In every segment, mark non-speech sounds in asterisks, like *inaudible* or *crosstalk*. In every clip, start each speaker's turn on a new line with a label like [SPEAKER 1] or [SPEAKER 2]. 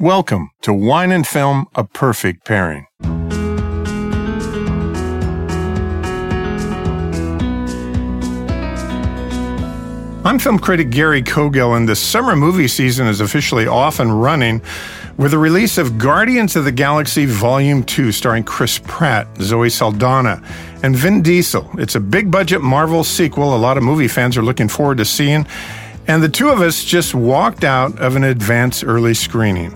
[SPEAKER 1] Welcome to Wine and Film, a perfect pairing. I'm film critic Gary Cogill, and the summer movie season is officially off and running with the release of Guardians of the Galaxy Volume 2, starring Chris Pratt, Zoe Saldana, and Vin Diesel. It's a big budget Marvel sequel a lot of movie fans are looking forward to seeing, and the two of us just walked out of an advance early screening.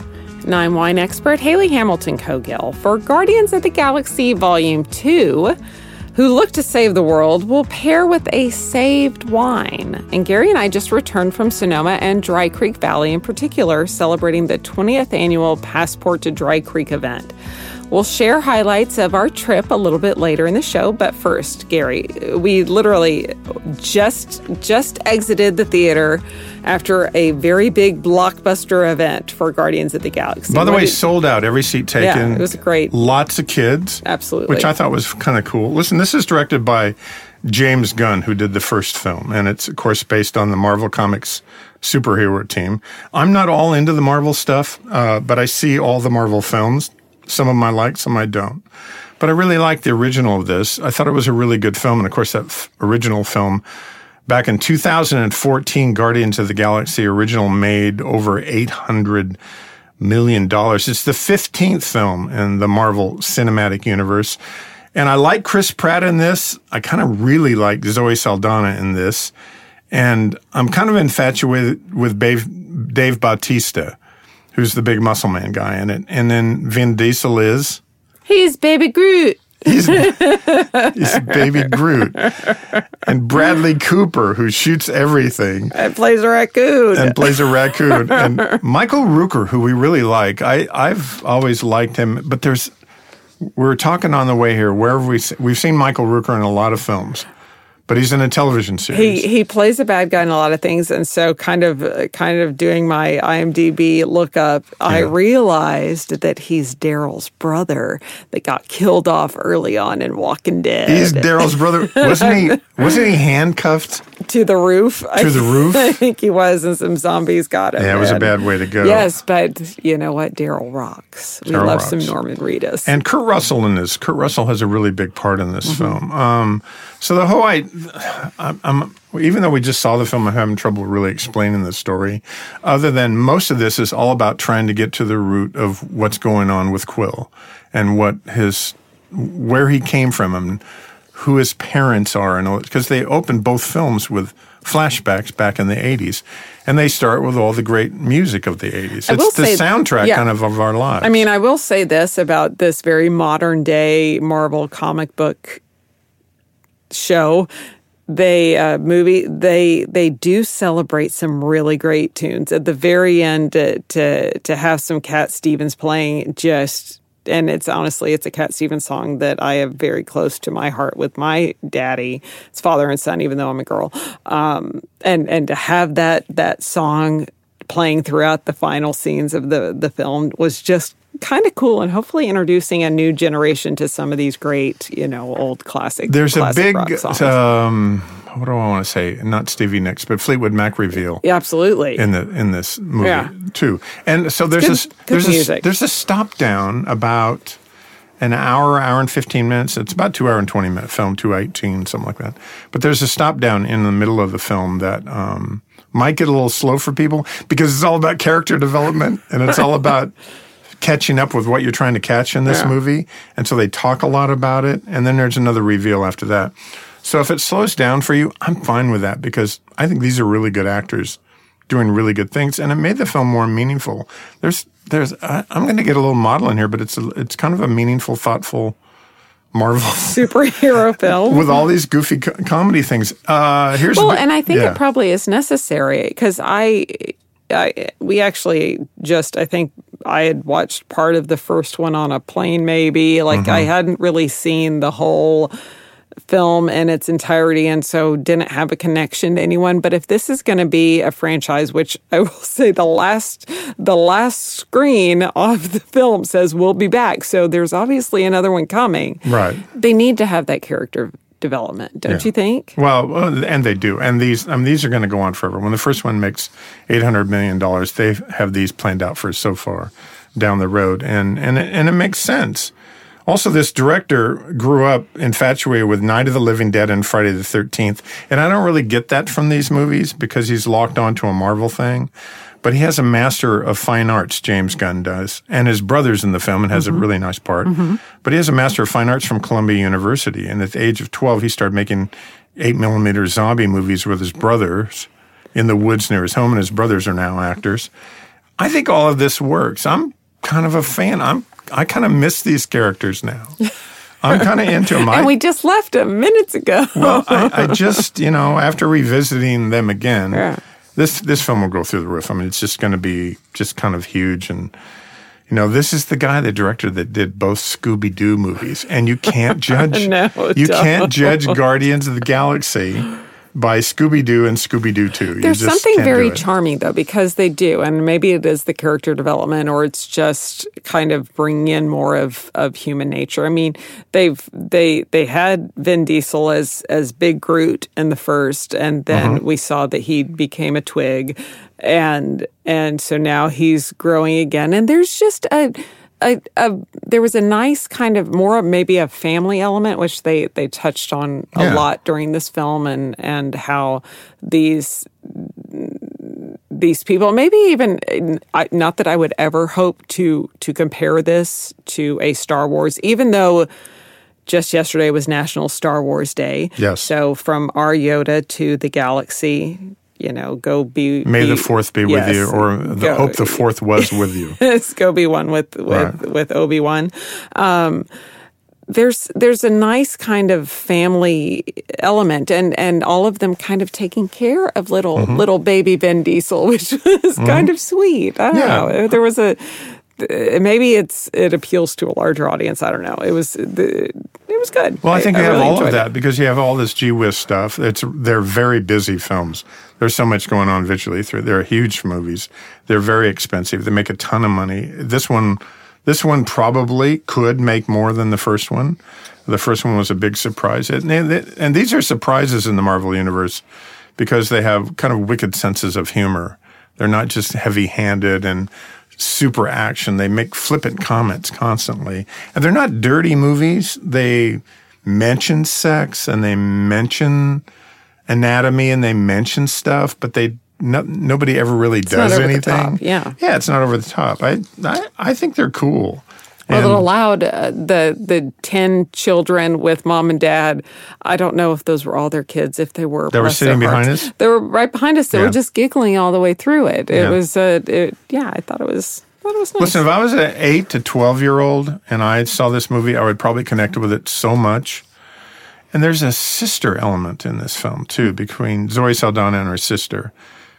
[SPEAKER 2] Nine wine expert Hayley Hamilton Cogill for Guardians of the Galaxy Volume 2 who look to save the world will pair with a saved wine. And Gary and I just returned from Sonoma and Dry Creek Valley in particular, celebrating the 20th annual Passport to Dry Creek event. We'll share highlights of our trip a little bit later in the show, but first, Gary, we literally just just exited the theater after a very big blockbuster event for Guardians of the Galaxy.
[SPEAKER 1] By the what way, did, sold out, every seat taken.
[SPEAKER 2] Yeah, it was great.
[SPEAKER 1] Lots of kids.
[SPEAKER 2] Absolutely.
[SPEAKER 1] Which I thought was kind of cool. Listen, this is directed by James Gunn, who did the first film, and it's of course based on the Marvel Comics superhero team. I'm not all into the Marvel stuff, uh, but I see all the Marvel films. Some of them I like, some I don't. But I really like the original of this. I thought it was a really good film. And of course, that f- original film back in 2014, Guardians of the Galaxy original made over 800 million dollars. It's the 15th film in the Marvel Cinematic Universe. And I like Chris Pratt in this. I kind of really like Zoe Saldana in this. And I'm kind of infatuated with Dave, Dave Bautista who's the big muscle man guy in it. And then Vin Diesel is.
[SPEAKER 2] He's Baby Groot.
[SPEAKER 1] He's, he's Baby Groot. And Bradley Cooper, who shoots everything.
[SPEAKER 2] And plays a raccoon.
[SPEAKER 1] And plays a raccoon. *laughs* and Michael Rooker, who we really like. I, I've always liked him, but there's. We are talking on the way here. Where have we? We've seen Michael Rooker in a lot of films but he's in a television series.
[SPEAKER 2] He he plays a bad guy in a lot of things, and so kind of kind of doing my IMDb lookup, yeah. I realized that he's Daryl's brother that got killed off early on in Walking Dead.
[SPEAKER 1] He's Daryl's brother, *laughs* wasn't he? Wasn't he handcuffed
[SPEAKER 2] to the roof?
[SPEAKER 1] To the roof, *laughs*
[SPEAKER 2] I think he was, and some zombies got him.
[SPEAKER 1] Yeah, it was a bad way to go.
[SPEAKER 2] Yes, but you know what? Daryl rocks. We Daryl love rocks. some Norman Reedus
[SPEAKER 1] and Kurt Russell in this. Kurt Russell has a really big part in this mm-hmm. film. Um, so the whole I, I'm, I'm, even though we just saw the film, I'm having trouble really explaining the story. Other than most of this is all about trying to get to the root of what's going on with Quill and what his, where he came from and who his parents are, and because they open both films with flashbacks back in the 80s. And they start with all the great music of the 80s. It's the soundtrack yeah. kind of of our lives.
[SPEAKER 2] I mean, I will say this about this very modern day Marvel comic book show they uh, movie they they do celebrate some really great tunes at the very end to to, to have some Cat Stevens playing just and it's honestly it's a Cat Stevens song that I have very close to my heart with my daddy. It's father and son, even though I'm a girl. Um, and and to have that that song playing throughout the final scenes of the the film was just kind of cool and hopefully introducing a new generation to some of these great, you know, old classic.
[SPEAKER 1] There's
[SPEAKER 2] classic
[SPEAKER 1] a big, um, what do I want to say? Not Stevie Nicks, but Fleetwood Mac reveal.
[SPEAKER 2] Yeah, absolutely.
[SPEAKER 1] In the in this movie yeah. too, and so there's good, a there's music. a there's a stop down about an hour, hour and 15 minutes. It's about two hour and 20 minute film, 218, something like that. But there's a stop down in the middle of the film that um, might get a little slow for people because it's all about character development and it's all *laughs* about catching up with what you're trying to catch in this yeah. movie. And so they talk a lot about it. And then there's another reveal after that. So if it slows down for you, I'm fine with that because I think these are really good actors doing really good things, and it made the film more meaningful. There's, there's, I, am going to get a little model in here, but it's, a, it's kind of a meaningful, thoughtful Marvel *laughs*
[SPEAKER 2] superhero *laughs* film
[SPEAKER 1] with all these goofy co- comedy things. Uh, here's
[SPEAKER 2] well, and I think yeah. it probably is necessary because I, I, we actually just, I think I had watched part of the first one on a plane, maybe. Like mm-hmm. I hadn't really seen the whole film in its entirety and so didn't have a connection to anyone but if this is going to be a franchise which *laughs* i will say the last the last screen of the film says we'll be back so there's obviously another one coming
[SPEAKER 1] right
[SPEAKER 2] they need to have that character development, don't
[SPEAKER 1] Yeah.
[SPEAKER 2] you think?
[SPEAKER 1] Well, and they do. And these, I mean, these are going to go on forever. When the first one makes eight hundred million dollars, they have these planned out for so far down the road, and and it, and it makes sense. Also, this director grew up infatuated with Night of the Living Dead and Friday the Thirteenth, and I don't really get that from these movies because he's locked onto a Marvel thing. But he has a master of fine arts, James Gunn does, and his brother's in the film and has a mm-hmm. really nice part. Mm-hmm. But he has a master of fine arts from Columbia University, and at the age of twelve, he started making eight millimeter zombie movies with his brothers in the woods near his home, and his brothers are now actors. I think all of this works. I'm kind of a fan. I'm I kind of miss these characters now. I'm *laughs* kind of into them. I,
[SPEAKER 2] And we just left them minutes ago.
[SPEAKER 1] well, I, I *laughs* just you know after revisiting them again,
[SPEAKER 2] Yeah.
[SPEAKER 1] this this film will go through the roof. I mean, it's just going to be just kind of huge and. You know, this is the guy, the director that did both Scooby Doo movies, and you can't *laughs* judge.
[SPEAKER 2] No,
[SPEAKER 1] you
[SPEAKER 2] don't.
[SPEAKER 1] can't judge Guardians of the Galaxy by Scooby Doo and Scooby Doo Two. You
[SPEAKER 2] There's something very charming though because they do, and maybe it is the character development, or it's just kind of bringing in more of, of human nature. I mean, they've they they had Vin Diesel as as Big Groot in the first, and then
[SPEAKER 1] Mm-hmm.
[SPEAKER 2] we saw that he became a twig, and and so now he's growing again, and there's just a. A, a, there was a nice kind of more maybe a family element which they they touched on a
[SPEAKER 1] Yeah.
[SPEAKER 2] lot during this film and and how these these people maybe even not that I would ever hope to to compare this to a Star Wars even though just yesterday was National Star Wars Day
[SPEAKER 1] Yes.
[SPEAKER 2] so from our Yoda to the galaxy you know go be
[SPEAKER 1] May the fourth be with you, or the,
[SPEAKER 2] go-
[SPEAKER 1] hope the fourth was with you. *laughs*
[SPEAKER 2] Let's go be one with with
[SPEAKER 1] Right.
[SPEAKER 2] with Obi Wan. Um, there's there's a nice kind of family element, and and all of them kind of taking care of little
[SPEAKER 1] Mm-hmm.
[SPEAKER 2] little baby Vin Diesel, *laughs* which was kind of sweet. I don't
[SPEAKER 1] Yeah.
[SPEAKER 2] know. There was a maybe it's it appeals to a larger audience. I don't know. It was the, it was good.
[SPEAKER 1] Well, I think you have
[SPEAKER 2] really
[SPEAKER 1] all of that
[SPEAKER 2] it.
[SPEAKER 1] because you have all this G Whiz stuff. It's they're very busy films. There's so much going on visually. Through they're huge movies. They're very expensive. They make a ton of money. This one, this one probably could make more than the first one. The first one was a big surprise, and, they- and these are surprises in the Marvel universe because they have kind of wicked senses of humor. They're not just heavy-handed and super action. They make flippant comments constantly. And they're not dirty movies. They mention sex and they mention anatomy and they mention stuff, but they no, nobody ever really
[SPEAKER 2] not
[SPEAKER 1] does anything.
[SPEAKER 2] yeah.
[SPEAKER 1] Yeah, it's not over the top. I I, I think they're cool.
[SPEAKER 2] Well, it allowed uh, the the ten children with mom and dad. I don't know if those were all their kids. If they were,
[SPEAKER 1] They were sitting behind us?
[SPEAKER 2] They were right behind us. They
[SPEAKER 1] Yeah.
[SPEAKER 2] were just giggling all the way through it. It
[SPEAKER 1] Yeah.
[SPEAKER 2] was, uh, it, yeah. I thought it was, thought it was nice.
[SPEAKER 1] Listen, if I was an eight to twelve year old and I saw this movie, I would probably connect with it so much. And there's a sister element in this film too, between Zoe Saldana and her sister,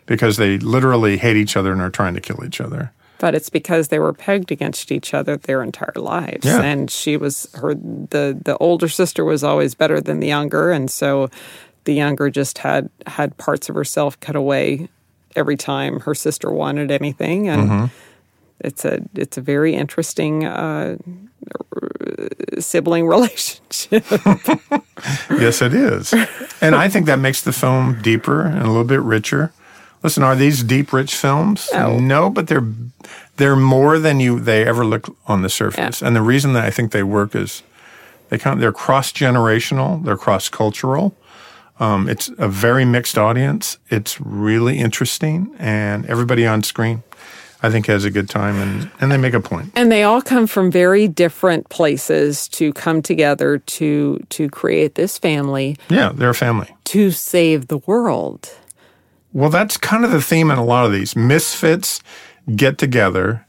[SPEAKER 1] because they literally hate each other and are trying to kill each other.
[SPEAKER 2] but it's because they were pegged against each other their entire lives.
[SPEAKER 1] Yeah.
[SPEAKER 2] And she was her the the older sister was always better than the younger, and so the younger just had had parts of herself cut away every time her sister wanted anything, and
[SPEAKER 1] Mm-hmm.
[SPEAKER 2] it's a it's a very interesting. Uh, sibling *laughs* relationship *laughs*
[SPEAKER 1] Yes, it is. and I think that makes the film deeper and a little bit richer. Listen, are these deep, rich films?
[SPEAKER 2] No.
[SPEAKER 1] but they're they're more than you they ever look on the surface. And the reason that I think they work is they kind they're cross generational, they're cross cultural. Um, it's a very mixed audience. It's really interesting, and everybody on screen, I think, has a good time, and, and they make a point.
[SPEAKER 2] and they all come from very different places to come together to to create this family
[SPEAKER 1] Yeah, they're a family.
[SPEAKER 2] to save the world
[SPEAKER 1] Well, that's kind of the theme in a lot of these. Misfits get together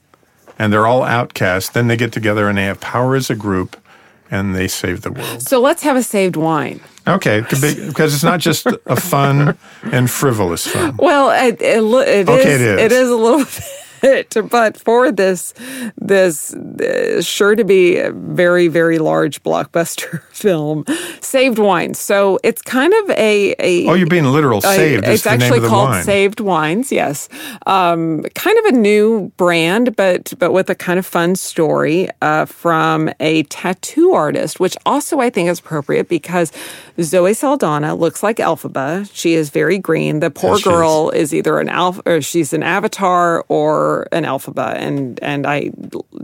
[SPEAKER 1] and they're all outcasts. Then they get together and they have power as a group and they save the world.
[SPEAKER 2] so let's have a saved wine
[SPEAKER 1] Okay, because it's not just a fun and frivolous film.
[SPEAKER 2] Well, it, it, it
[SPEAKER 1] Okay,
[SPEAKER 2] is,
[SPEAKER 1] it is.
[SPEAKER 2] It is a little. *laughs* but but for this this uh, sure to be a very very large blockbuster *laughs* film, Saved Wines. So it's kind of a, a
[SPEAKER 1] oh, you're being literal. Saved.
[SPEAKER 2] it's
[SPEAKER 1] the name
[SPEAKER 2] actually
[SPEAKER 1] of the
[SPEAKER 2] called
[SPEAKER 1] wine.
[SPEAKER 2] Saved Wines. Yes, um, kind of a new brand, but but with a kind of fun story uh, from a tattoo artist, which also I think is appropriate because Zoe Saldana looks like Elphaba. She is very green. The poor
[SPEAKER 1] Yes, she is.
[SPEAKER 2] girl is either an alpha or she's an avatar or an Elphaba, and and I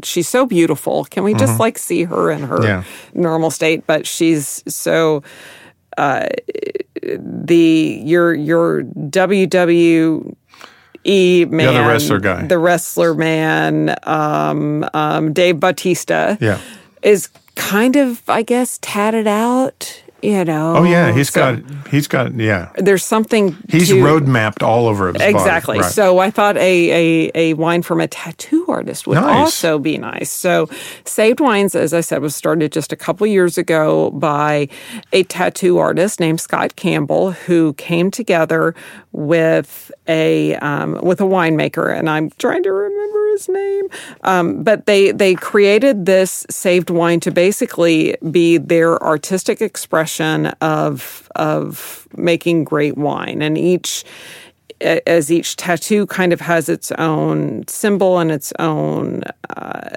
[SPEAKER 2] she's so beautiful. Can we just like see her in her
[SPEAKER 1] Mm-hmm. Yeah.
[SPEAKER 2] normal state? But she's so Uh, the your your WWE man,
[SPEAKER 1] the wrestler guy.
[SPEAKER 2] the wrestler man, um, um, Dave Bautista,
[SPEAKER 1] Yeah.
[SPEAKER 2] is kind of I guess tatted out. You know.
[SPEAKER 1] Oh yeah, he's
[SPEAKER 2] So
[SPEAKER 1] got he's got yeah.
[SPEAKER 2] There's something.
[SPEAKER 1] He's
[SPEAKER 2] to,
[SPEAKER 1] road mapped all over his.
[SPEAKER 2] Exactly.
[SPEAKER 1] Right.
[SPEAKER 2] So I thought a, a, a wine from a tattoo artist would
[SPEAKER 1] Nice.
[SPEAKER 2] also be nice. So Saved Wines, as I said, was started just a couple years ago by a tattoo artist named Scott Campbell, who came together with a um, with a winemaker, and I'm trying to remember his name. Um, but they they created this saved wine to basically be their artistic expression of of making great wine, and each as each tattoo kind of has its own symbol and its own uh,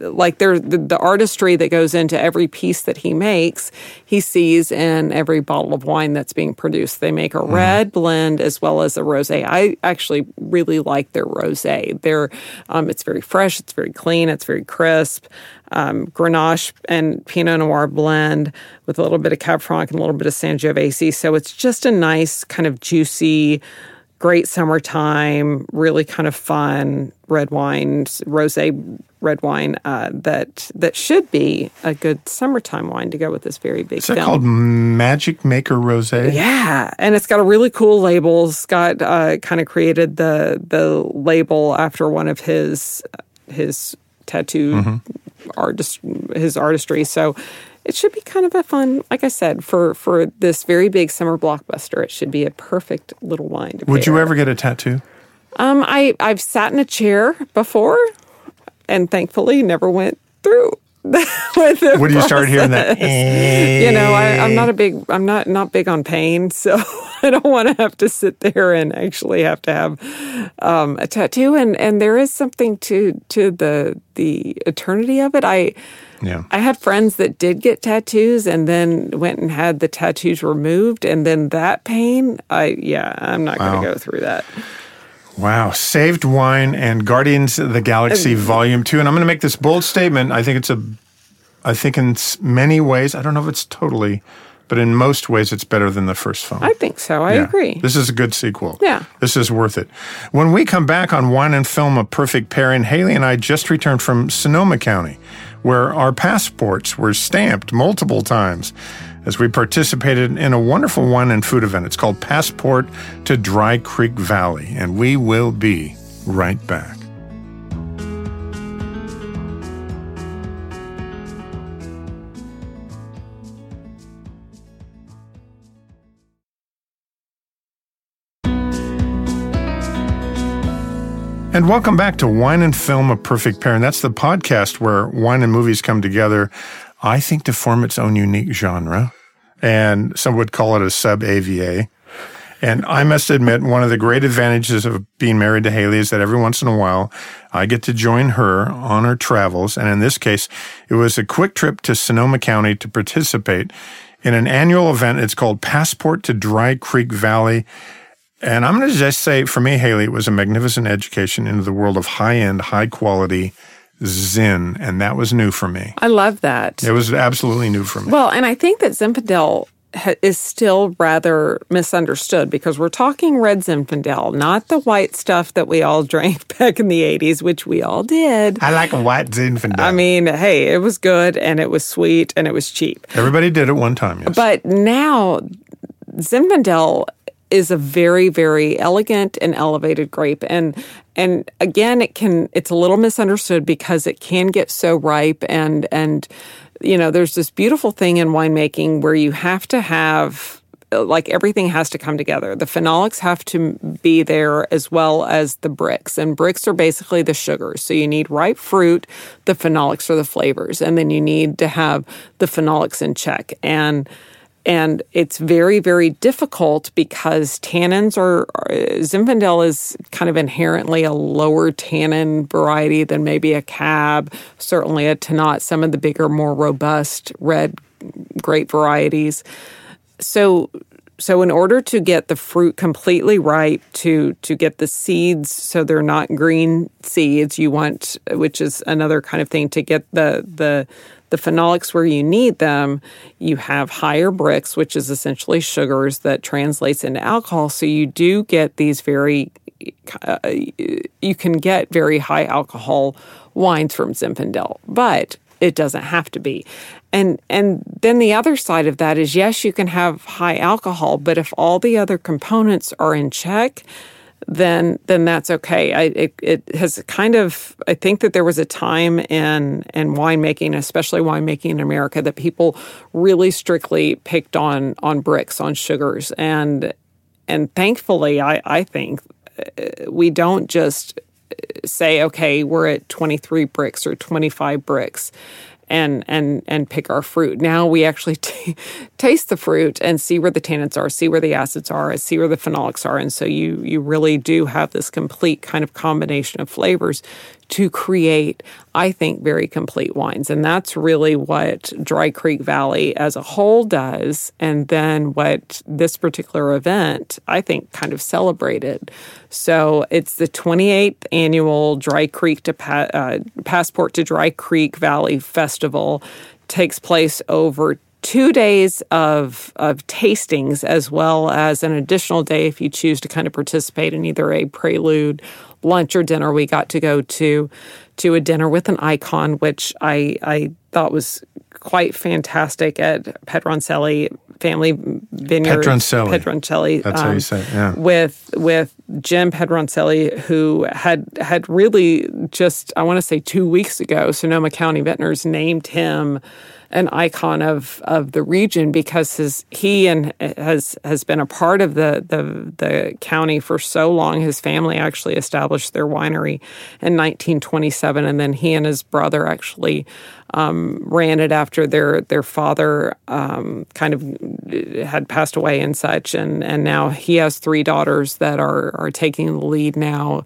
[SPEAKER 2] like there the, the artistry that goes into every piece that he makes he sees in every bottle of wine that's being produced. They make a red blend as well as a rosé. I actually really like their rosé. They're um, it's very fresh it's very clean it's very crisp um, grenache and pinot noir blend with a little bit of cab franc and a little bit of sangiovese so it's just a nice kind of juicy great summertime, really kind of fun red wine, rosé red wine uh, that that should be a good summertime wine to go with this very big
[SPEAKER 1] Is that
[SPEAKER 2] film.
[SPEAKER 1] called Magic Maker Rosé?
[SPEAKER 2] Yeah, and it's got a really cool label. Scott uh, kind of created the the label after one of his his tattoo
[SPEAKER 1] Mm-hmm.
[SPEAKER 2] Artist his artistry. So it should be kind of a fun, like I said, for for this very big summer blockbuster. It should be a perfect little wine. To
[SPEAKER 1] Would you ever get a tattoo?
[SPEAKER 2] Um, I I've sat in a chair before, and thankfully never went through. *laughs*
[SPEAKER 1] When you start hearing that,
[SPEAKER 2] you know, I, I'm not a big, I'm not not big on pain, *laughs* so I don't want to have to sit there and actually have to have um, a tattoo. And and there is something to to the the eternity of it. I
[SPEAKER 1] yeah.
[SPEAKER 2] I had friends that did get tattoos and then went and had the tattoos removed, and then that pain. I yeah, I'm not going to go through that.
[SPEAKER 1] Wow. Saved Wine and Guardians of the Galaxy Volume 2. And I'm going to make this bold statement. I think it's a, I think in many ways, I don't know if it's totally, but in most ways, it's better than the first film.
[SPEAKER 2] I think so. I
[SPEAKER 1] Yeah.
[SPEAKER 2] agree.
[SPEAKER 1] This is a good sequel.
[SPEAKER 2] Yeah.
[SPEAKER 1] This is worth it. When we come back on Wine and Film, a perfect pairing, Hayley and I just returned from Sonoma County, where our passports were stamped multiple times as we participated in a wonderful wine and food event. It's called Passport to Dry Creek Valley, and we will be right back. And welcome back to Wine and Film, a Perfect Pair. And that's the podcast where wine and movies come together, I think, to form its own unique genre. And some would call it a sub AVA. And I must admit, one of the great advantages of being married to Hayley is that every once in a while I get to join her on her travels. And in this case, it was a quick trip to Sonoma County to participate in an annual event. It's called Passport to Dry Creek Valley. And I'm going to just say, for me, Hayley, it was a magnificent education into the world of high end, high quality Zin. And that was new for me.
[SPEAKER 2] I love that.
[SPEAKER 1] It was absolutely new for me.
[SPEAKER 2] Well, and I think that Zinfandel ha- is still rather misunderstood because we're talking red Zinfandel, not the white stuff that we all *laughs* drank back in the 80s, which we all did.
[SPEAKER 1] I like white Zinfandel.
[SPEAKER 2] I mean, hey, it was good and it was sweet and it was cheap.
[SPEAKER 1] everybody did it one time. Yes.
[SPEAKER 2] But now Zinfandel is a very, very elegant and elevated grape. And and again, it can it's a little misunderstood because it can get so ripe and and you know, there's this beautiful thing in winemaking where you have to have like everything has to come together. The phenolics have to be there as well as the Brix. And Brix are basically the sugars. So you need ripe fruit, the phenolics are the flavors, and then you need to have the phenolics in check. And and it's very very difficult because tannins are, uh, Zinfandel is kind of inherently a lower tannin variety than maybe a cab, certainly a Tannat, some of the bigger, more robust red grape varieties. So so in order to get the fruit completely ripe to to get the seeds so they're not green seeds you want which is another kind of thing to get the the the phenolics where you need them, you have higher Brix, which is essentially sugars that translates into alcohol. So you do get these very, uh, you can get very high alcohol wines from Zinfandel, but it doesn't have to be. And and then the other side of that is yes, you can have high alcohol, but if all the other components are in check, then then that's okay. I, it, it has kind of I think that there was a time in in winemaking, especially winemaking in America, that people really strictly picked on on Brix on sugars, and and thankfully, I I think uh, we don't just say okay, we're at twenty three Brix or twenty five Brix and and and pick our fruit. Now we actually *laughs* t- taste the fruit and see where the tannins are, see where the acids are, see where the phenolics are, and so you you really do have this complete kind of combination of flavors to create, I think, very complete wines. And that's really what Dry Creek Valley as a whole does. And then what this particular event, I think, kind of celebrated. So it's the 28th annual Dry Creek to pa- uh, Passport to Dry Creek Valley Festival takes place over two days of of tastings as well as an additional day if you choose to kind of participate in either a prelude lunch or dinner, we got to go to to a dinner with an icon, which I I thought was quite fantastic at Pedroncelli Family Vineyard.
[SPEAKER 1] Pedroncelli.
[SPEAKER 2] Pedroncelli.
[SPEAKER 1] That's um, how you um, say it. Yeah.
[SPEAKER 2] With with Jim Pedroncelli, who had had really just I want to say two weeks ago, Sonoma County Vintners named him an icon of of the region because his he and has has been a part of the the the county for so long. His family actually established their winery in 1927, and then he and his brother actually um, ran it after their their father um, kind of had passed away and such, and and now he has three daughters that are are taking the lead now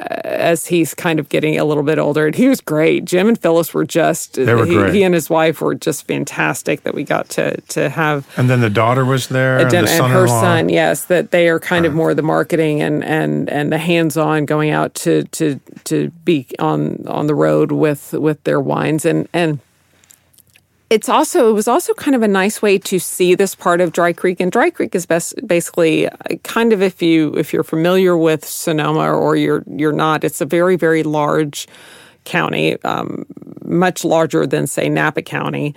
[SPEAKER 2] Uh, as he's kind of getting a little bit older. And he was great. Jim and Phyllis were just
[SPEAKER 1] they were
[SPEAKER 2] he,
[SPEAKER 1] great.
[SPEAKER 2] he and his wife were just fantastic that we got to to have.
[SPEAKER 1] And then the daughter was there,
[SPEAKER 2] and,
[SPEAKER 1] the
[SPEAKER 2] and her son. Yes, that they are kind of more the marketing and and and the hands on going out to to to be on on the road with with their wines and and it's also it was also kind of a nice way to see this part of Dry Creek. And Dry Creek is best basically uh, kind of if you if you're familiar with Sonoma or you're you're not, it's a very very large county, um, much larger than say Napa County.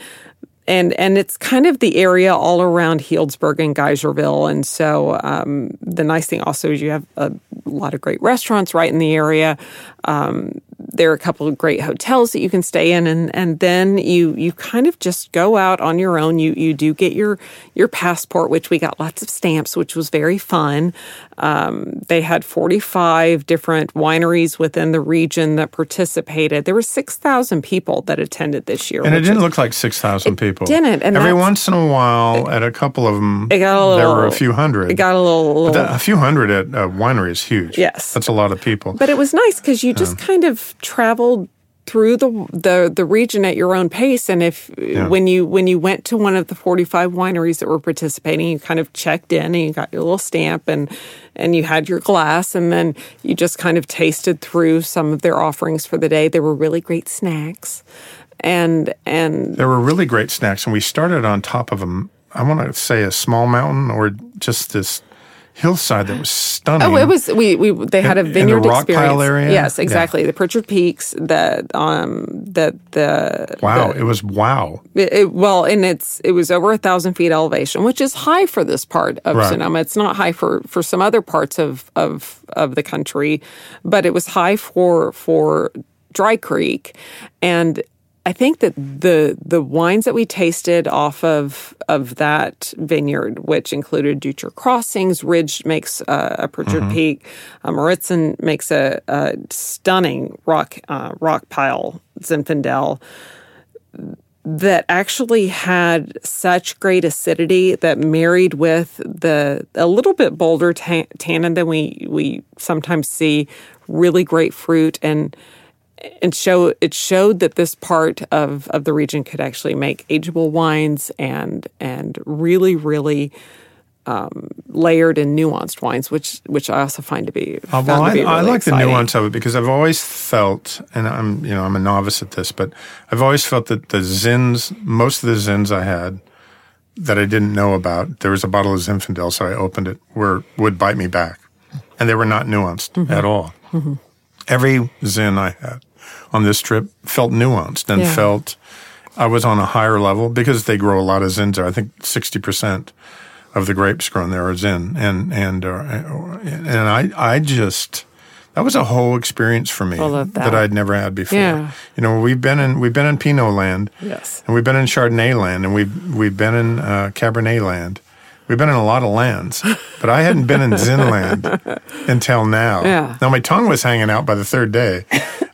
[SPEAKER 2] And and it's kind of the area all around Healdsburg and Geyserville, and so um, the nice thing also is you have a lot of great restaurants right in the area. Um, there are a couple of great hotels that you can stay in and and then you you kind of just go out on your own. You you do get your your passport which we got lots of stamps which was very fun. Um, they had 45 different wineries within the region that participated. There were 6000 people that attended this year
[SPEAKER 1] and it didn't is, look like 6000 people.
[SPEAKER 2] didn't and
[SPEAKER 1] every once in a while at a couple of them it got a little, there were a few hundred.
[SPEAKER 2] it got a little, little
[SPEAKER 1] that, a few hundred at a winery is huge.
[SPEAKER 2] Yes.
[SPEAKER 1] That's a lot of people.
[SPEAKER 2] But it was nice because you just yeah. kind of traveled through the the the region at your own pace and if yeah. when you when you went to one of the 45 wineries that were participating you kind of checked in and you got your little stamp and and you had your glass and then you just kind of tasted through some of their offerings for the day. They were really great snacks. And and
[SPEAKER 1] there were really great snacks and we started on top of them I want to say a small mountain or just this hillside that was stunning.
[SPEAKER 2] Oh, it was we we they had a vineyard
[SPEAKER 1] in the rock
[SPEAKER 2] experience.
[SPEAKER 1] Pile area.
[SPEAKER 2] Yes, exactly. Yeah. The Pritchett Peaks, the um the the
[SPEAKER 1] Wow,
[SPEAKER 2] the,
[SPEAKER 1] it was wow.
[SPEAKER 2] It, it, well, and it's it was over a thousand feet elevation, which is high for this part of right. Sonoma. It's not high for for some other parts of of of the country, but it was high for for Dry Creek and I think that the the wines that we tasted off of of that vineyard, which included Dutcher Crossings, Ridge makes uh, a Pritchett mm-hmm. Peak, uh, Mauritson makes a, a stunning rock uh, rock pile Zinfandel that actually had such great acidity that married with the a little bit bolder tannin than we we sometimes see, really great fruit and and show it showed that this part of, of the region could actually make ageable wines and and really really um, layered and nuanced wines, which which I also find to be.
[SPEAKER 1] Uh, well, I, be really I, like exciting. the nuance of it because I've always felt, and I'm you know I'm a novice at this, but I've always felt that the zins, most of the zins I had that I didn't know about, there was a bottle of Zinfandel, so I opened it, were would bite me back, and they were not nuanced mm-hmm. at all. Mm-hmm. Every zin I had on this trip felt nuanced and yeah. felt I was on a higher level because they grow a lot of zins there. I think sixty percent of the grapes grown there are zin, and and uh, and I I just that was a whole experience for me that. that. I'd never had before. Yeah. You know, we've been in we've been in Pinot land,
[SPEAKER 2] yes,
[SPEAKER 1] and we've been in Chardonnay land, and we've we've been in uh, Cabernet land. We've been in a lot of lands, but I hadn't been in *laughs* Zin land until now.
[SPEAKER 2] Yeah.
[SPEAKER 1] Now my tongue was hanging out by the third day,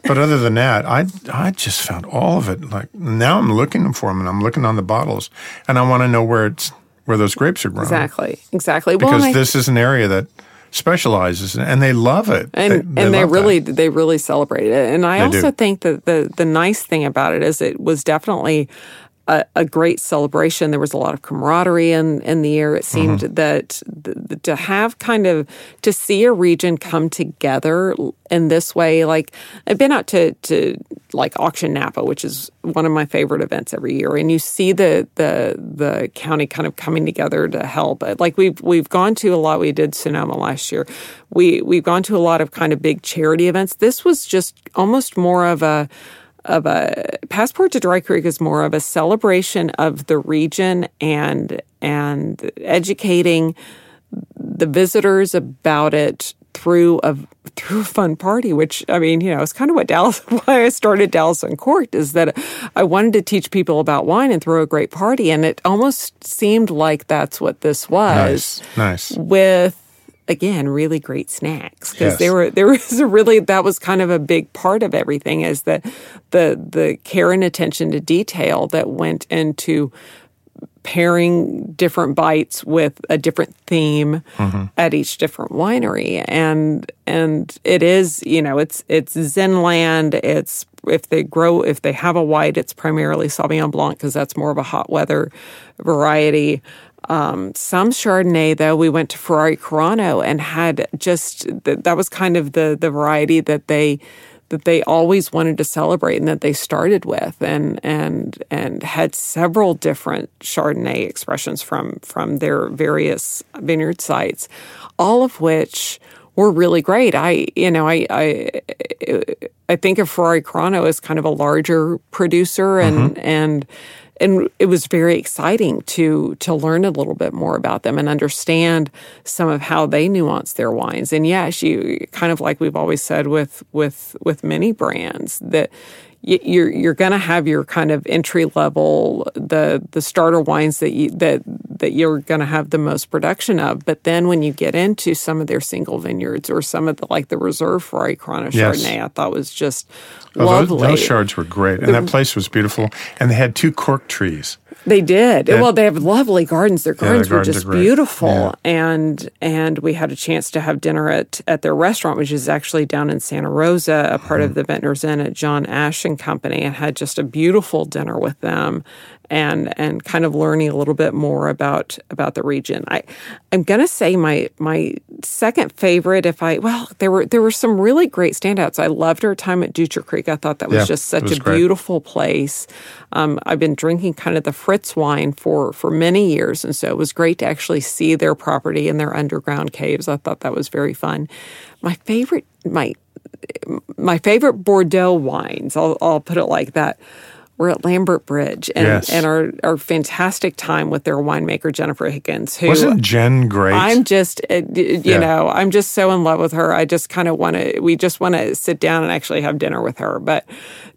[SPEAKER 1] but other than that, I I just found all of it. Like now, I'm looking for them, and I'm looking on the bottles, and I want to know where it's where those grapes are grown.
[SPEAKER 2] Exactly, exactly.
[SPEAKER 1] Because well, this I, is an area that specializes and they love it
[SPEAKER 2] and
[SPEAKER 1] they,
[SPEAKER 2] they and they really that. they really celebrate it and i they also do. think that the the nice thing about it is it was definitely a, a, great celebration. There was a lot of camaraderie in, in the air. It seemed mm-hmm. that the, to have kind of to see a region come together in this way. Like I've been out to to like Auction Napa, which is one of my favorite events every year, and you see the the the county kind of coming together to help. Like we've we've gone to a lot. We did Sonoma last year. We we've gone to a lot of kind of big charity events. This was just almost more of a of a passport to Dry Creek is more of a celebration of the region and and educating the visitors about it through a through a fun party, which I mean, you know, it's kind of what Dallas *laughs* why I started Dallas Uncorked is that I wanted to teach people about wine and throw a great party, and it almost seemed like that's what this was.
[SPEAKER 1] Nice,
[SPEAKER 2] nice. With again really great snacks because yes. there were there *laughs* was a really that was kind of a big part of everything is that the the care and attention to detail that went into pairing different bites with a different theme mm-hmm. at each different winery and and it is you know it's it's zenland it's if they grow if they have a white it's primarily sauvignon blanc because that's more of a hot weather variety um, some Chardonnay, though, we went to Ferrari Carano and had just that was kind of the the variety that they that they always wanted to celebrate and that they started with and and and had several different Chardonnay expressions from from their various vineyard sites, all of which were really great. I you know I I I think of Ferrari Carano as kind of a larger producer and mm-hmm. and and it was very exciting to to learn a little bit more about them and understand some of how they nuance their wines. And yes, you kind of like we've always said with with with many brands that you're you're going to have your kind of entry level the the starter wines that you that that you're going to have the most production of but then when you get into some of their single vineyards or some of the like the reserve Ferrari Carano yes. Chardonnay I thought was just oh, lovely.
[SPEAKER 1] Those, those shards were great and that place was beautiful and they had two cork trees
[SPEAKER 2] they did. well, they have lovely gardens. Their gardens, yeah, their gardens were just beautiful, yeah. and and we had a chance to have dinner at at their restaurant, which is actually down in Santa Rosa, a part mm-hmm. of the Vintners Inn at John Ash and Company, and had just a beautiful dinner with them and and kind of learning a little bit more about about the region. I I'm gonna say my my second favorite, if I well, there were there were some really great standouts. I loved our time at Dutra Creek. I thought that was yeah, just such was a great. beautiful place. Um, I've been drinking kind of the Fritz wine for for many years, and so it was great to actually see their property and their underground caves. I thought that was very fun. My favorite my my favorite Bordeaux wines, I'll, I'll put it like that were at Lambert Bridge and,
[SPEAKER 1] Yes.
[SPEAKER 2] and our, our fantastic time with their winemaker Jennifer Higgins, who
[SPEAKER 1] Wasn't Jen great?
[SPEAKER 2] I'm just, uh, you
[SPEAKER 1] Yeah.
[SPEAKER 2] know, I'm just so in love with her. I just kind of want to, we just want to sit down and actually have dinner with her. But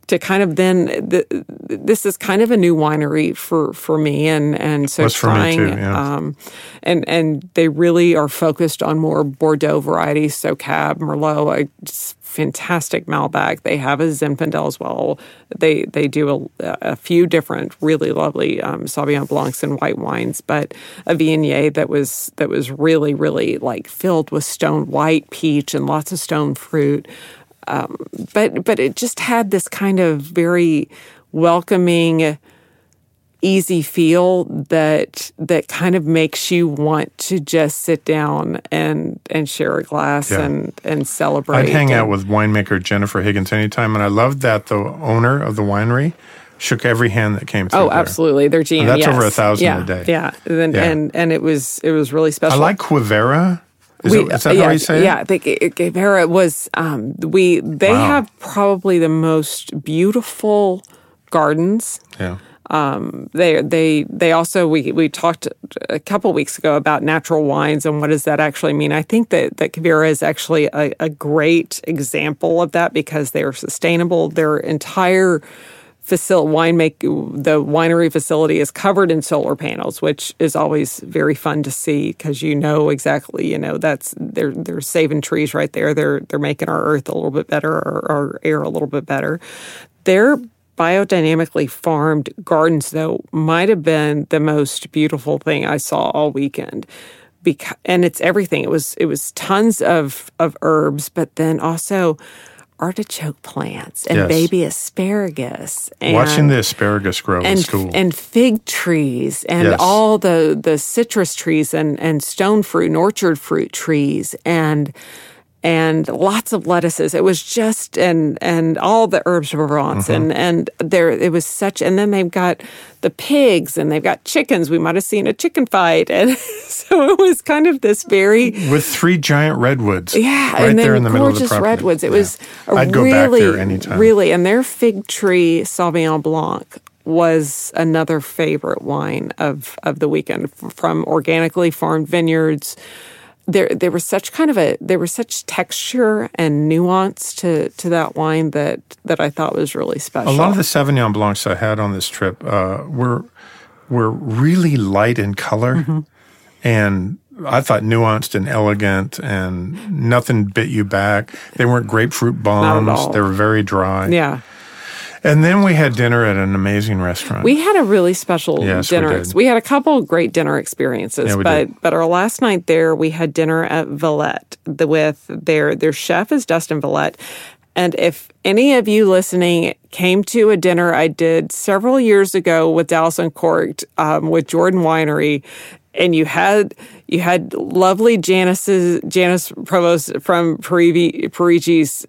[SPEAKER 2] to kind of then, th- this is kind of a new winery for, for me. And, and so
[SPEAKER 1] Was
[SPEAKER 2] trying,
[SPEAKER 1] too, yeah.
[SPEAKER 2] um, and, and they really are focused on more Bordeaux varieties. So Cab, Merlot, I just, fantastic Malbec. They have a Zinfandel as well. They they do a, a few different really lovely um, Sauvignon Blancs and white wines, but a Viognier that was that was really really like filled with stone white peach and lots of stone fruit. Um, but but it just had this kind of very welcoming easy feel that that kind of makes you want to just sit down and and share a glass
[SPEAKER 1] Yeah.
[SPEAKER 2] and and celebrate.
[SPEAKER 1] I'd hang out with winemaker Jennifer Higgins anytime, and I loved that the owner of the winery shook every hand that came through.
[SPEAKER 2] Oh,
[SPEAKER 1] there.
[SPEAKER 2] absolutely. They're GM.
[SPEAKER 1] that's
[SPEAKER 2] yes.
[SPEAKER 1] over a thousand
[SPEAKER 2] yeah,
[SPEAKER 1] a day.
[SPEAKER 2] Yeah. And,
[SPEAKER 1] Yeah.
[SPEAKER 2] and and it was it was really special.
[SPEAKER 1] I like Quivira. Is,
[SPEAKER 2] We-
[SPEAKER 1] it, is that
[SPEAKER 2] yeah,
[SPEAKER 1] how you say it?
[SPEAKER 2] Yeah, I think it- was. Um, we they
[SPEAKER 1] Wow.
[SPEAKER 2] have probably the most beautiful gardens.
[SPEAKER 1] Yeah.
[SPEAKER 2] Um, they they they also we we talked a couple weeks ago about natural wines and what does that actually mean. I think that that Quivira is actually a, a great example of that because they are sustainable. Their entire facility wine make the winery facility is covered in solar panels, which is always very fun to see because you know exactly you know that's they're they're saving trees right there. They're they're making our earth a little bit better, our, our air a little bit better. They're biodynamically farmed gardens though might have been the most beautiful thing I saw all weekend. Because, and it's everything. It was it was tons of of herbs, but then also artichoke plants and
[SPEAKER 1] Yes.
[SPEAKER 2] baby asparagus and
[SPEAKER 1] Watching the asparagus grow
[SPEAKER 2] and
[SPEAKER 1] is cool.
[SPEAKER 2] and fig trees and
[SPEAKER 1] Yes.
[SPEAKER 2] all the the citrus trees and and stone fruit and orchard fruit trees and and lots of lettuces. It was just and and all the herbs de Provence
[SPEAKER 1] Mm-hmm.
[SPEAKER 2] and and there it was such and then they've got the pigs and they've got chickens. We might have seen a chicken fight and *laughs* so it was kind of this very
[SPEAKER 1] With three giant redwoods.
[SPEAKER 2] yeah,
[SPEAKER 1] right
[SPEAKER 2] and then
[SPEAKER 1] there in the middle of the property.
[SPEAKER 2] redwoods. It
[SPEAKER 1] Yeah.
[SPEAKER 2] was a
[SPEAKER 1] I'd go
[SPEAKER 2] really,
[SPEAKER 1] back there anytime.
[SPEAKER 2] really, and their fig tree Sauvignon Blanc was another favorite wine of of the weekend from organically farmed vineyards. There, there was such kind of a there was such texture and nuance to to that wine that that I thought was really special.
[SPEAKER 1] A lot of the Sauvignon Blancs I had on this trip uh, were were really light in color,
[SPEAKER 2] Mm-hmm.
[SPEAKER 1] and I thought nuanced and elegant, and nothing bit you back. They weren't grapefruit bombs; they were very dry.
[SPEAKER 2] yeah.
[SPEAKER 1] And then we had dinner at an amazing restaurant.
[SPEAKER 2] We had a really special
[SPEAKER 1] Yes, we
[SPEAKER 2] dinner.
[SPEAKER 1] did.
[SPEAKER 2] We, had a couple of great dinner experiences,
[SPEAKER 1] Yeah,
[SPEAKER 2] but
[SPEAKER 1] did.
[SPEAKER 2] but our last night there, we had dinner at Valette the, with their their chef is Dustin Valette. And if any of you listening came to a dinner I did several years ago with Dallas Uncorked um, with Jordan Winery, and you had you had lovely Janice's Janice Provost from Parigi, Parigi's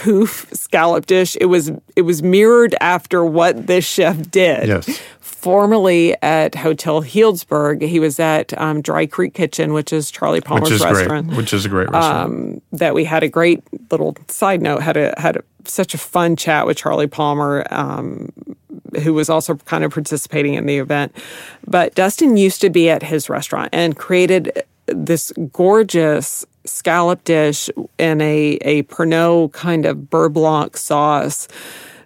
[SPEAKER 2] poof scallop dish. It was it was mirrored after what this chef did.
[SPEAKER 1] Yes.
[SPEAKER 2] Formerly at Hotel Healdsburg, he was at um, Dry Creek Kitchen, which is Charlie Palmer's
[SPEAKER 1] which is
[SPEAKER 2] restaurant.
[SPEAKER 1] great. Which is a great restaurant.
[SPEAKER 2] That we had a great little side note. Had a had a, such a fun chat with Charlie Palmer. Um, who was also kind of participating in the event. But Dustin used to be at his restaurant and created this gorgeous scallop dish in a, a Pernod kind of beurre blanc sauce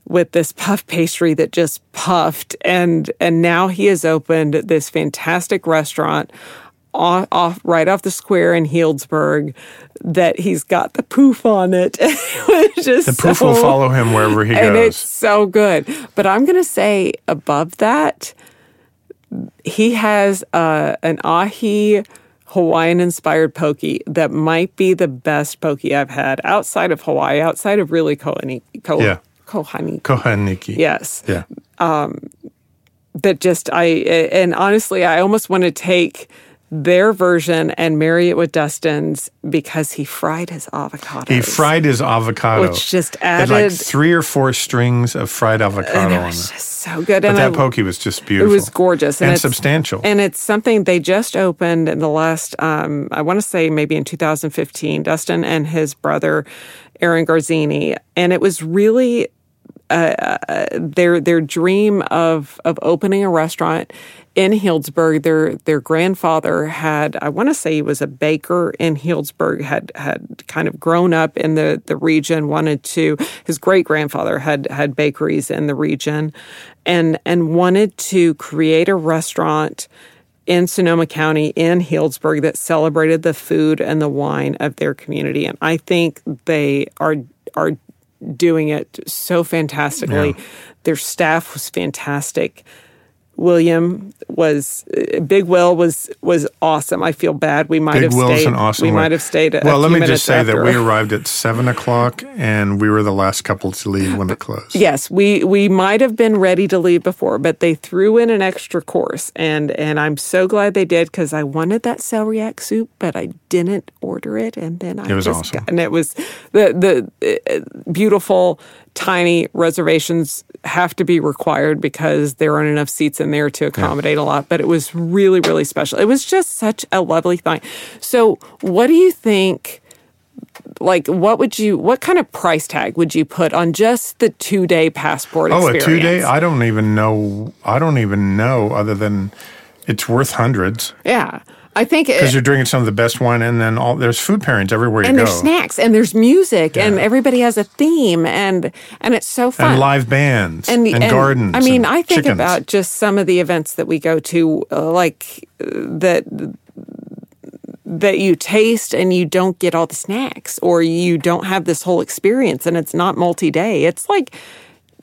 [SPEAKER 2] with this puff pastry that just puffed and and now he has opened this fantastic restaurant off, off right off the square in Healdsburg that he's got the poof on it. *laughs* it just
[SPEAKER 1] the poof
[SPEAKER 2] so-
[SPEAKER 1] will follow him wherever he goes.
[SPEAKER 2] and it's so good. But I'm going to say above that, he has uh, an ahi Hawaiian inspired poke that might be the best poke I've had outside of Hawaii, outside of really Kohani. Ko,
[SPEAKER 1] Yeah.
[SPEAKER 2] Kohani.
[SPEAKER 1] Kohaniki.
[SPEAKER 2] Yes.
[SPEAKER 1] Yeah.
[SPEAKER 2] Um, that just, I, and honestly, I almost want to take their version and marry it with Dustin's because he fried his avocado.
[SPEAKER 1] He fried his avocado.
[SPEAKER 2] Which just
[SPEAKER 1] Had like
[SPEAKER 2] added-
[SPEAKER 1] three or four strings of fried avocado
[SPEAKER 2] and it
[SPEAKER 1] on
[SPEAKER 2] was just so good.
[SPEAKER 1] But
[SPEAKER 2] and
[SPEAKER 1] that
[SPEAKER 2] I,
[SPEAKER 1] poke was just beautiful.
[SPEAKER 2] It was gorgeous
[SPEAKER 1] and
[SPEAKER 2] it's-
[SPEAKER 1] substantial.
[SPEAKER 2] and it's something they just opened in the last. Um, I want to say maybe in 2015. Dustin and his brother Aaron Garzini, and it was really uh, their their dream of of opening a restaurant in Healdsburg. Their their grandfather had, I want to say he was a baker in Healdsburg, had had kind of grown up in the, the region, wanted to his great grandfather had had bakeries in the region and and wanted to create a restaurant in Sonoma County in Healdsburg that celebrated the food and the wine of their community. And I think they are are doing it so fantastically.
[SPEAKER 1] Yeah.
[SPEAKER 2] Their staff was fantastic. William was Big Will was was awesome. I feel bad. We might
[SPEAKER 1] Big
[SPEAKER 2] have
[SPEAKER 1] Will's
[SPEAKER 2] stayed.
[SPEAKER 1] an awesome
[SPEAKER 2] we
[SPEAKER 1] way.
[SPEAKER 2] might have stayed. A
[SPEAKER 1] Well, let
[SPEAKER 2] few
[SPEAKER 1] me just say that we arrived at seven o'clock, and we were the last couple to leave when it closed.
[SPEAKER 2] Yes, we we might have been ready to leave before, but they threw in an extra course, and and I'm so glad they did because I wanted that celeriac soup, but I didn't order it, and then I
[SPEAKER 1] It was
[SPEAKER 2] just
[SPEAKER 1] awesome.
[SPEAKER 2] got- and it was the the uh, beautiful tiny reservations have to be required because there aren't enough seats in there to accommodate a lot but it was really really special. It was just such a lovely thing. So what do you think like what would you what kind of price tag would you put on just the two day passport
[SPEAKER 1] Oh, a two day? I don't even know. I don't even know other than it's worth hundreds.
[SPEAKER 2] Yeah i think it,
[SPEAKER 1] because you're drinking some of the best wine, and then all there's food pairings everywhere you
[SPEAKER 2] and
[SPEAKER 1] go,
[SPEAKER 2] there's snacks and there's music and everybody has a theme and and it's so fun
[SPEAKER 1] and live bands and, gardens.
[SPEAKER 2] I mean,
[SPEAKER 1] and
[SPEAKER 2] I think
[SPEAKER 1] chickens.
[SPEAKER 2] about just some of the events that we go to, uh, like uh, that that you taste and you don't get all the snacks, or you don't have this whole experience, and it's not multi-day. It's like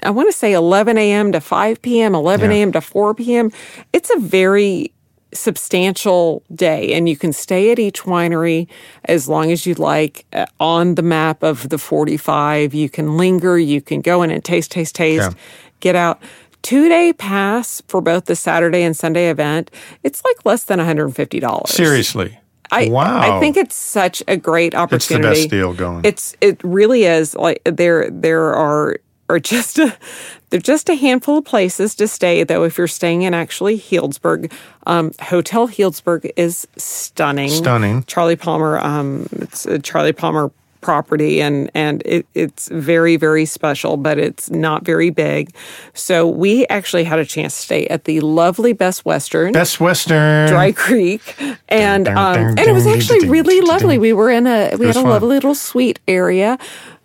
[SPEAKER 2] I want to say 11 a.m. to 5 p.m., 11
[SPEAKER 1] Yeah.
[SPEAKER 2] a.m. to 4 p.m. It's a very substantial day and you can stay at each winery as long as you like uh, on the map of the 45 you can linger you can go in and taste taste taste
[SPEAKER 1] Yeah.
[SPEAKER 2] get out two day pass for both the saturday and sunday event it's like less than $150
[SPEAKER 1] seriously.
[SPEAKER 2] I,
[SPEAKER 1] wow.
[SPEAKER 2] I think it's such a great opportunity.
[SPEAKER 1] It's the best deal going.
[SPEAKER 2] It's it really is. Like there there are are just a they're just a handful of places to stay though if you're staying in actually Healdsburg. Um, Hotel Healdsburg is stunning.
[SPEAKER 1] Stunning.
[SPEAKER 2] Charlie Palmer um it's a Charlie Palmer property and and it, it's very very special but it's not very big so we actually had a chance to stay at the lovely best western
[SPEAKER 1] Best Western.
[SPEAKER 2] Dry Creek, and um, and it was actually really lovely. We were in a we had a lovely little suite area.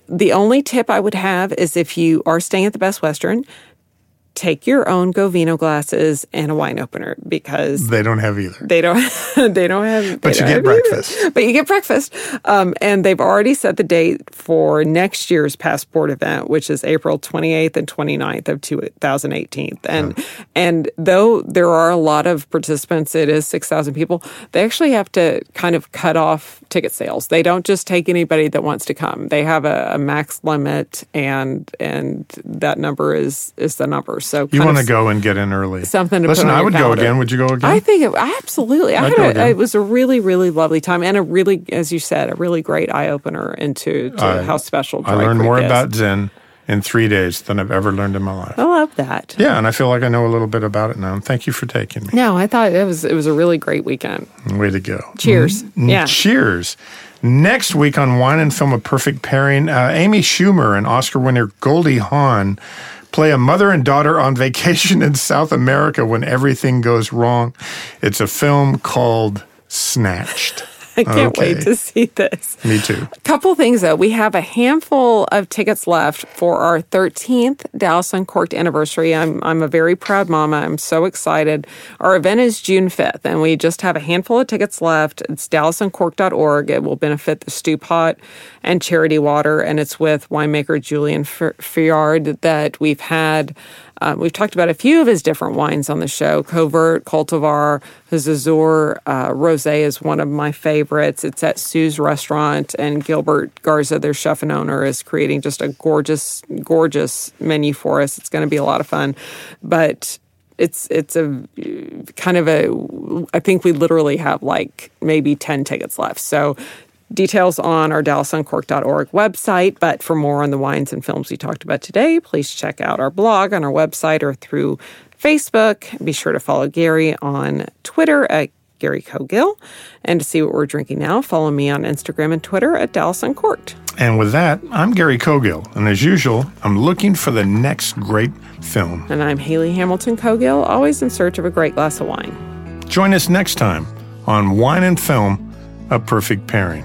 [SPEAKER 2] The only tip I would have is if you are staying at the Best Western, take your own Govino glasses and a wine opener because
[SPEAKER 1] They don't have either.
[SPEAKER 2] they don't *laughs* they don't have
[SPEAKER 1] But you get
[SPEAKER 2] have either.
[SPEAKER 1] breakfast.
[SPEAKER 2] but you get breakfast um, and they've already set the date for next year's passport event which is april 28th and 29th of 2018 and and though there are a lot of participants it is 6000 people they actually have to kind of cut off ticket sales they don't just take anybody that wants to come they have a, a max limit and and that number is is the number so
[SPEAKER 1] You want to go and get in early.
[SPEAKER 2] something to
[SPEAKER 1] Listen, I would go again. Would you go again?
[SPEAKER 2] I think it, absolutely. I
[SPEAKER 1] I'd
[SPEAKER 2] had
[SPEAKER 1] go
[SPEAKER 2] a, it was a really, really lovely time and a really, as you said, a really great eye opener into to
[SPEAKER 1] I-
[SPEAKER 2] how special.
[SPEAKER 1] I learned more
[SPEAKER 2] is.
[SPEAKER 1] about Zin in three days than I've ever learned in my life.
[SPEAKER 2] I love that.
[SPEAKER 1] Yeah, and I feel like I know a little bit about it now. And thank you for taking me.
[SPEAKER 2] No, I thought it was it was a really great weekend.
[SPEAKER 1] Way to go.
[SPEAKER 2] Cheers.
[SPEAKER 1] Mm,
[SPEAKER 2] Yeah.
[SPEAKER 1] Cheers. Next week on Wine and Film, a perfect pairing, uh, Amy Schumer and Oscar winner Goldie Hawn play a mother and daughter on vacation *laughs* in South America when everything goes wrong. It's a film called Snatched. *laughs*
[SPEAKER 2] I can't
[SPEAKER 1] Okay.
[SPEAKER 2] wait to see this.
[SPEAKER 1] Me too.
[SPEAKER 2] A Couple things though. We have a handful of tickets left for our 13th Dallas Uncorked anniversary. I'm I'm a very proud mama. I'm so excited. Our event is June 5th, and we just have a handful of tickets left. It's dallasuncorked.org. It will benefit the Stewpot and Charity Water, and it's with winemaker Julien F- Fayard that we've had. Um, we've talked about a few of his different wines on the show. Covert, Cultivar, his Azur uh, Rosé is one of my favorites. It's at Suze restaurant, and Gilbert Garza, their chef and owner, is creating just a gorgeous, gorgeous menu for us. It's going to be a lot of fun, but it's it's a kind of a. I think we literally have like maybe ten tickets left. So Details on our DallasUncorked.org website. But for more on the wines and films we talked about today, please check out our blog on our website or through Facebook. Be sure to follow Gary on Twitter at Gary Cogill. And to see what we're drinking now, follow me on Instagram and Twitter at Dallas Uncorked.
[SPEAKER 1] And with that, I'm Gary Cogill, and as usual, I'm looking for the next great film.
[SPEAKER 2] And I'm Hayley Hamilton Cogill, always in search of a great glass of wine.
[SPEAKER 1] Join us next time on Wine and Film, a perfect pairing.